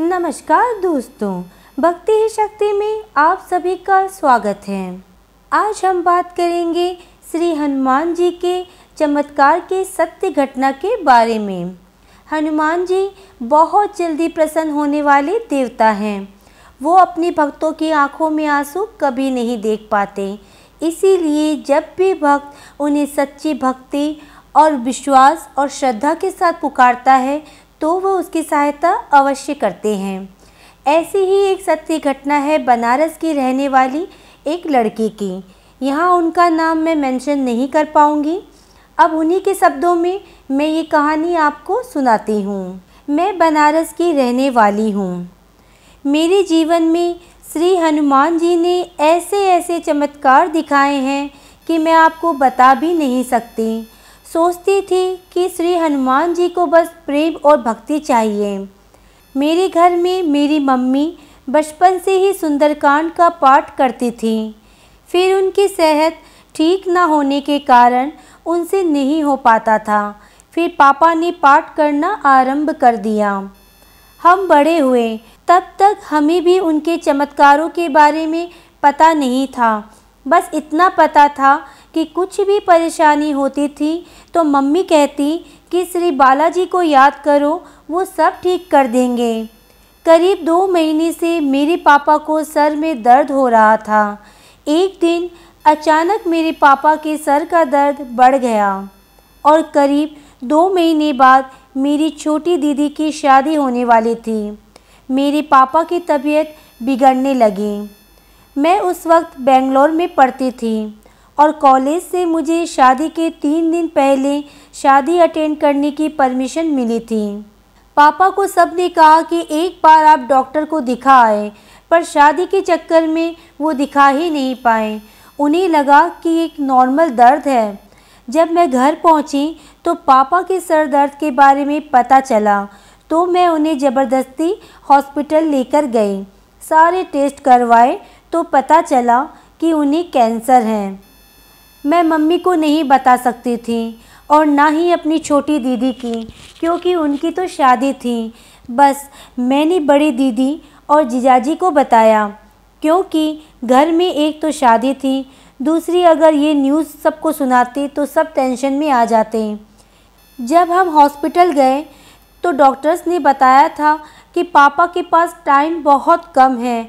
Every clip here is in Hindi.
नमस्कार दोस्तों, भक्ति ही शक्ति में आप सभी का स्वागत है। आज हम बात करेंगे श्री हनुमान जी के चमत्कार के सत्य घटना के बारे में। हनुमान जी बहुत जल्दी प्रसन्न होने वाले देवता हैं। वो अपने भक्तों की आँखों में आँसू कभी नहीं देख पाते। इसीलिए जब भी भक्त उन्हें सच्ची भक्ति और विश्वास और श्रद्धा के साथ पुकारता है तो वह उसकी सहायता अवश्य करते हैं। ऐसी ही एक सत्य घटना है बनारस की रहने वाली एक लड़की की। यहाँ उनका नाम मैं मेंशन नहीं कर पाऊँगी। अब उन्हीं के शब्दों में मैं ये कहानी आपको सुनाती हूँ। मैं बनारस की रहने वाली हूँ। मेरे जीवन में श्री हनुमान जी ने ऐसे ऐसे चमत्कार दिखाए हैं कि मैं आपको बता भी नहीं सकती। सोचती थी कि श्री हनुमान जी को बस प्रेम और भक्ति चाहिए। मेरे घर में मेरी मम्मी बचपन से ही सुंदरकांड का पाठ करती थी। फिर उनकी सेहत ठीक न होने के कारण उनसे नहीं हो पाता था। फिर पापा ने पाठ करना आरंभ कर दिया। हम बड़े हुए, तब तक हमें भी उनके चमत्कारों के बारे में पता नहीं था। बस इतना पता था कि कुछ भी परेशानी होती थी तो मम्मी कहती कि, श्री बालाजी को याद करो, वो सब ठीक कर देंगे। करीब दो महीने से मेरे पापा को सर में दर्द हो रहा था। एक दिन अचानक मेरे पापा के सर का दर्द बढ़ गया और करीब दो महीने बाद मेरी छोटी दीदी की शादी होने वाली थी। मेरे पापा की तबीयत बिगड़ने लगी। मैं उस वक्त बेंगलोर में पढ़ती थी। और कॉलेज से मुझे शादी के तीन दिन पहले शादी अटेंड करने की परमिशन मिली थी। पापा को सबने कहा कि एक बार आप डॉक्टर को दिखा आए, पर शादी के चक्कर में वो दिखा ही नहीं पाए। उन्हें लगा कि एक नॉर्मल दर्द है। जब मैं घर पहुँची तो पापा के सर दर्द के बारे में पता चला तो मैं उन्हें ज़बरदस्ती हॉस्पिटल लेकर गई। सारे टेस्ट करवाए तो पता चला कि उन्हें कैंसर है। मैं मम्मी को नहीं बता सकती थी और ना ही अपनी छोटी दीदी की, क्योंकि उनकी तो शादी थी। बस मैंने बड़ी दीदी और जिजाजी को बताया, क्योंकि घर में एक तो शादी थी, दूसरी अगर ये न्यूज़ सबको सुनाती तो सब टेंशन में आ जाते। जब हम हॉस्पिटल गए तो डॉक्टर्स ने बताया था कि पापा के पास टाइम बहुत कम है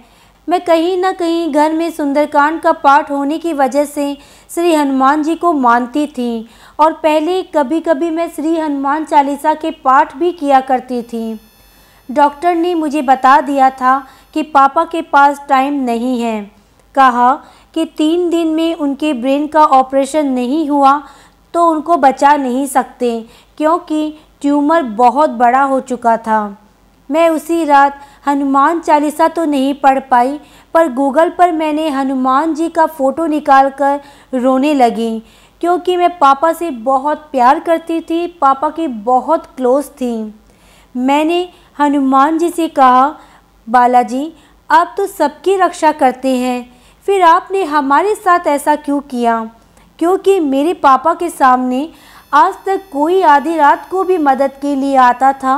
मैं कहीं ना कहीं घर में सुंदरकांड का पाठ होने की वजह से श्री हनुमान जी को मानती थी और पहले कभी कभी मैं श्री हनुमान चालीसा के पाठ भी किया करती थी। डॉक्टर ने मुझे बता दिया था कि पापा के पास टाइम नहीं है। कहा कि तीन दिन में उनके ब्रेन का ऑपरेशन नहीं हुआ तो उनको बचा नहीं सकते क्योंकि ट्यूमर बहुत बड़ा हो चुका था। मैं उसी रात हनुमान चालीसा तो नहीं पढ़ पाई, पर गूगल पर मैंने हनुमान जी का फ़ोटो निकाल कर रोने लगी, क्योंकि मैं पापा से बहुत प्यार करती थी, पापा की बहुत क्लोज थी। मैंने हनुमान जी से कहा, बालाजी, आप तो सबकी रक्षा करते हैं, फिर आपने हमारे साथ ऐसा क्यों किया? क्योंकि मेरे पापा के सामने आज तक कोई आधी रात को भी मदद के लिए आता था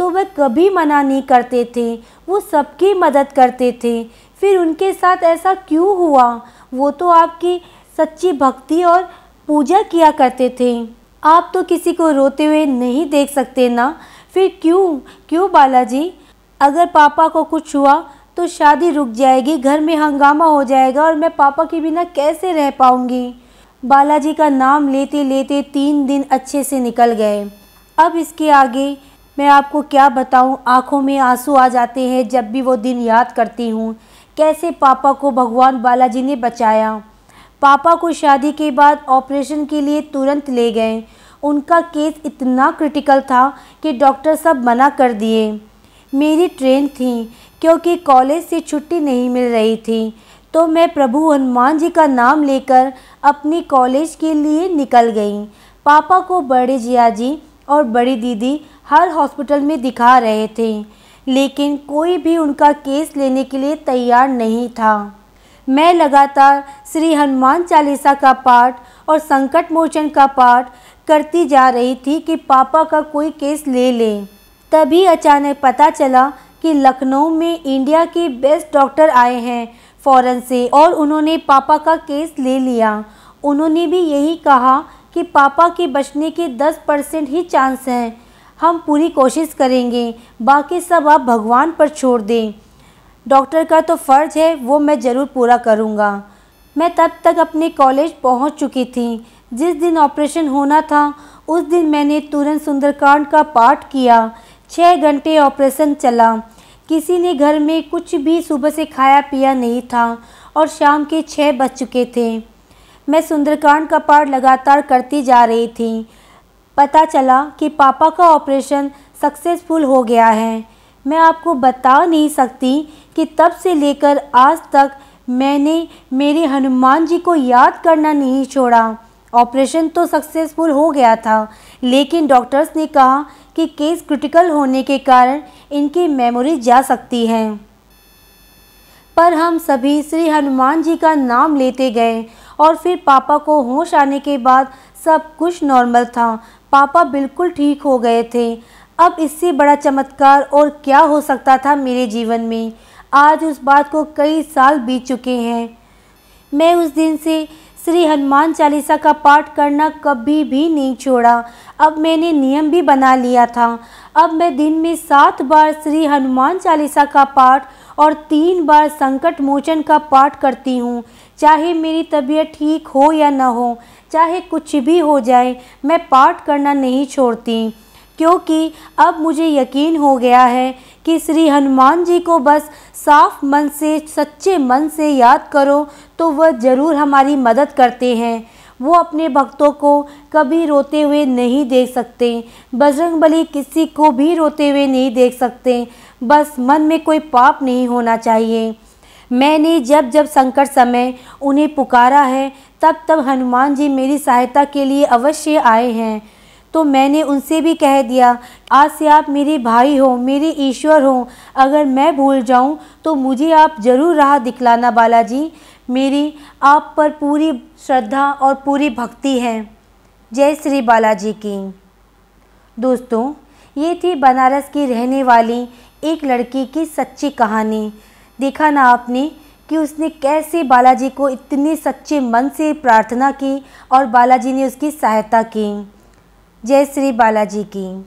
तो वह कभी मना नहीं करते थे। वो सबकी मदद करते थे। फिर उनके साथ ऐसा क्यों हुआ? वो तो आपकी सच्ची भक्ति और पूजा किया करते थे। आप तो किसी को रोते हुए नहीं देख सकते ना? फिर क्यों? क्यों बालाजी? अगर पापा को कुछ हुआ तो शादी रुक जाएगी, घर में हंगामा हो जाएगा और मैं पापा के बिना कैसे रह पाऊँगी? बालाजी का नाम लेते लेते तीन दिन अच्छे से निकल गए। अब इसके आगे मैं आपको क्या बताऊँ? आँखों में आँसू आ जाते हैं जब भी वो दिन याद करती हूँ। कैसे पापा को भगवान बालाजी ने बचाया? पापा को शादी के बाद ऑपरेशन के लिए तुरंत ले गए। उनका केस इतना क्रिटिकल था कि डॉक्टर सब मना कर दिए। मेरी ट्रेन थी, क्योंकि कॉलेज से छुट्टी नहीं मिल रही थी तो मैं प्रभु हनुमान जी का नाम लेकर अपनी कॉलेज के लिए निकल गई। पापा को बड़े जिया जी और बड़ी दीदी हर हॉस्पिटल में दिखा रहे थे, लेकिन कोई भी उनका केस लेने के लिए तैयार नहीं था। मैं लगातार श्री हनुमान चालीसा का पाठ और संकट मोचन का पाठ करती जा रही थी कि पापा का कोई केस ले ले। तभी अचानक पता चला कि लखनऊ में इंडिया के बेस्ट डॉक्टर आए हैं फ़ौरन से और उन्होंने पापा का केस ले लिया। उन्होंने भी यही कहा कि पापा के बचने के 10 परसेंट ही चांस हैं। हम पूरी कोशिश करेंगे, बाकी सब आप भगवान पर छोड़ दें। डॉक्टर का तो फ़र्ज़ है, वो मैं ज़रूर पूरा करूँगा। मैं तब तक अपने कॉलेज पहुँच चुकी थी। जिस दिन ऑपरेशन होना था, उस दिन मैंने तुरंत सुंदरकांड का पाठ किया। छः घंटे ऑपरेशन चला। किसी ने घर में कुछ भी सुबह से खाया पिया नहीं था और शाम के छः बज चुके थे। मैं सुंदरकांड का पाठ लगातार करती जा रही थी। पता चला कि पापा का ऑपरेशन सक्सेसफुल हो गया है। मैं आपको बता नहीं सकती कि तब से लेकर आज तक मैंने मेरे हनुमान जी को याद करना नहीं छोड़ा। ऑपरेशन तो सक्सेसफुल हो गया था, लेकिन डॉक्टर्स ने कहा कि केस क्रिटिकल होने के कारण इनकी मेमोरी जा सकती है। पर हम सभी श्री हनुमान जी का नाम लेते गए और फिर पापा को होश आने के बाद सब कुछ नॉर्मल था। पापा बिल्कुल ठीक हो गए थे। अब इससे बड़ा चमत्कार और क्या हो सकता था मेरे जीवन में? आज उस बात को कई साल बीत चुके हैं। मैं उस दिन से श्री हनुमान चालीसा का पाठ करना कभी भी नहीं छोड़ा। अब मैंने नियम भी बना लिया था। अब मैं दिन में सात बार श्री हनुमान चालीसा का पाठ और तीन बार संकट मोचन का पाठ करती हूँ। चाहे मेरी तबीयत ठीक हो या न हो, चाहे कुछ भी हो जाए, मैं पाठ करना नहीं छोड़ती। क्योंकि अब मुझे यकीन हो गया है कि श्री हनुमान जी को बस साफ़ मन से, सच्चे मन से याद करो तो वह ज़रूर हमारी मदद करते हैं। वो अपने भक्तों को कभी रोते हुए नहीं देख सकते। बजरंग बली किसी को भी रोते हुए नहीं देख सकते। बस मन में कोई पाप नहीं होना चाहिए। मैंने जब जब संकट समय उन्हें पुकारा है, तब तब हनुमान जी मेरी सहायता के लिए अवश्य आए हैं। तो मैंने उनसे भी कह दिया, आज से आप मेरे भाई हो, मेरे ईश्वर हो। अगर मैं भूल जाऊँ तो मुझे आप ज़रूर राह दिखलाना बालाजी। मेरी आप पर पूरी श्रद्धा और पूरी भक्ति है। जय श्री बालाजी की। दोस्तों, ये थी बनारस की रहने वाली एक लड़की की सच्ची कहानी। देखा ना आपने कि उसने कैसे बालाजी को इतने सच्चे मन से प्रार्थना की और बालाजी ने उसकी सहायता की। जय श्री बालाजी की।